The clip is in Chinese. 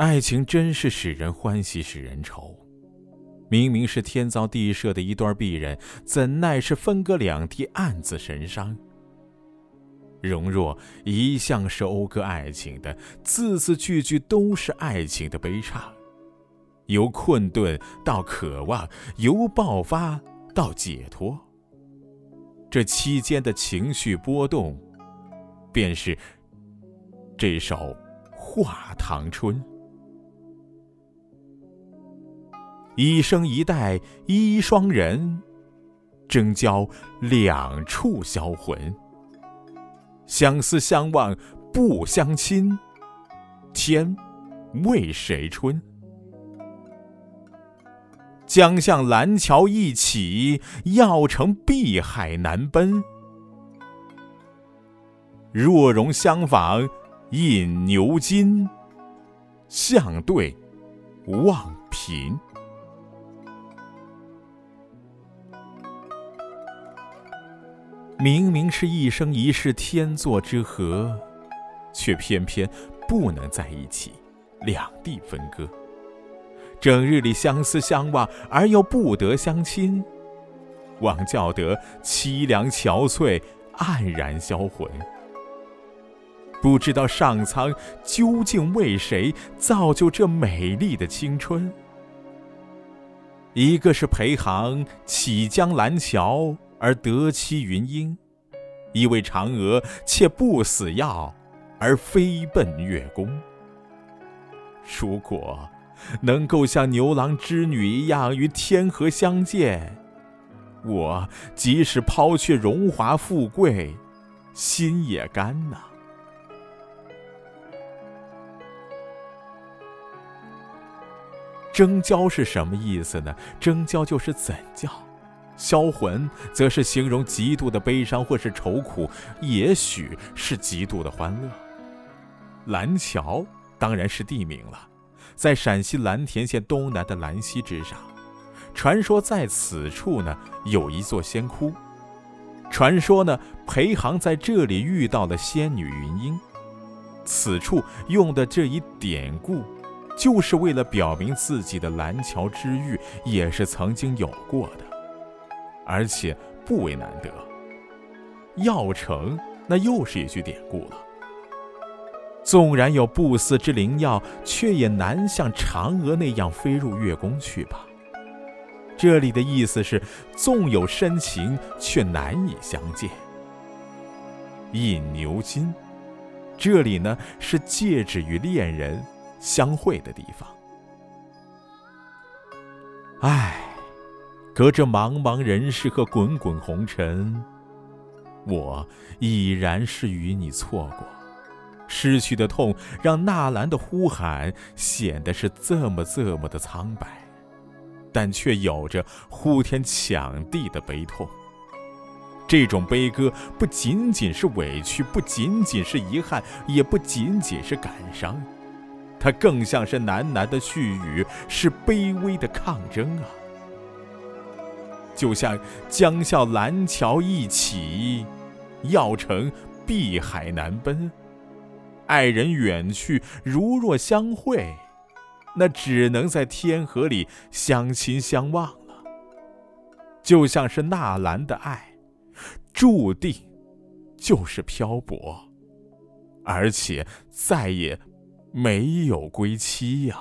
爱情真是使人欢喜使人愁。明明是天造地设的一对璧人，怎奈是分隔两地，暗自神伤。容若一向是讴歌爱情的，字字句句都是爱情的悲怆，由困顿到渴望，由爆发到解脱。这期间的情绪波动，便是这首《画堂春》。一生一代一双人，争交两处销魂。相思相望不相亲，天为谁春？将向蓝桥一起，要乘碧海难奔。若容相访饮牛津，相对望贫。明明是一生一世天作之合，却偏偏不能在一起，两地分割。整日里相思相望，而又不得相亲，枉叫得凄凉憔悴，黯然销魂。不知道上苍究竟为谁造就这美丽的青春？一个是裴航起江蓝桥。而得妻云英，一为嫦娥却不死药，而飞奔月宫。如果能够像牛郎织女一样与天河相见，我即使抛却荣华富贵，心也甘呐。征交是什么意思呢？征交就是怎叫。销魂，则是形容极度的悲伤或是愁苦，也许是极度的欢乐。蓝桥当然是地名了，在陕西蓝田县东南的兰溪之上。传说在此处呢有一座仙窟，传说呢裴航在这里遇到了仙女云英。此处用的这一典故，就是为了表明自己的蓝桥之遇也是曾经有过的。而且不为难得。药成，那又是一句典故了。纵然有不死之灵药，却也难像嫦娥那样飞入月宫去吧。这里的意思是，纵有深情，却难以相见。饮牛津，这里呢是戒指与恋人相会的地方。唉。隔着茫茫人世和滚滚红尘，我已然是与你错过。失去的痛，让纳兰的呼喊显得是这么这么的苍白，但却有着呼天抢地的悲痛。这种悲歌不仅仅是委屈，不仅仅是遗憾，也不仅仅是感伤，它更像是喃喃的絮语，是卑微的抗争啊。就像江笑蓝桥一起，要成碧海难奔。爱人远去，如若相会，那只能在天河里相亲相望了。就像是纳兰的爱，注定就是漂泊，而且再也没有归期呀。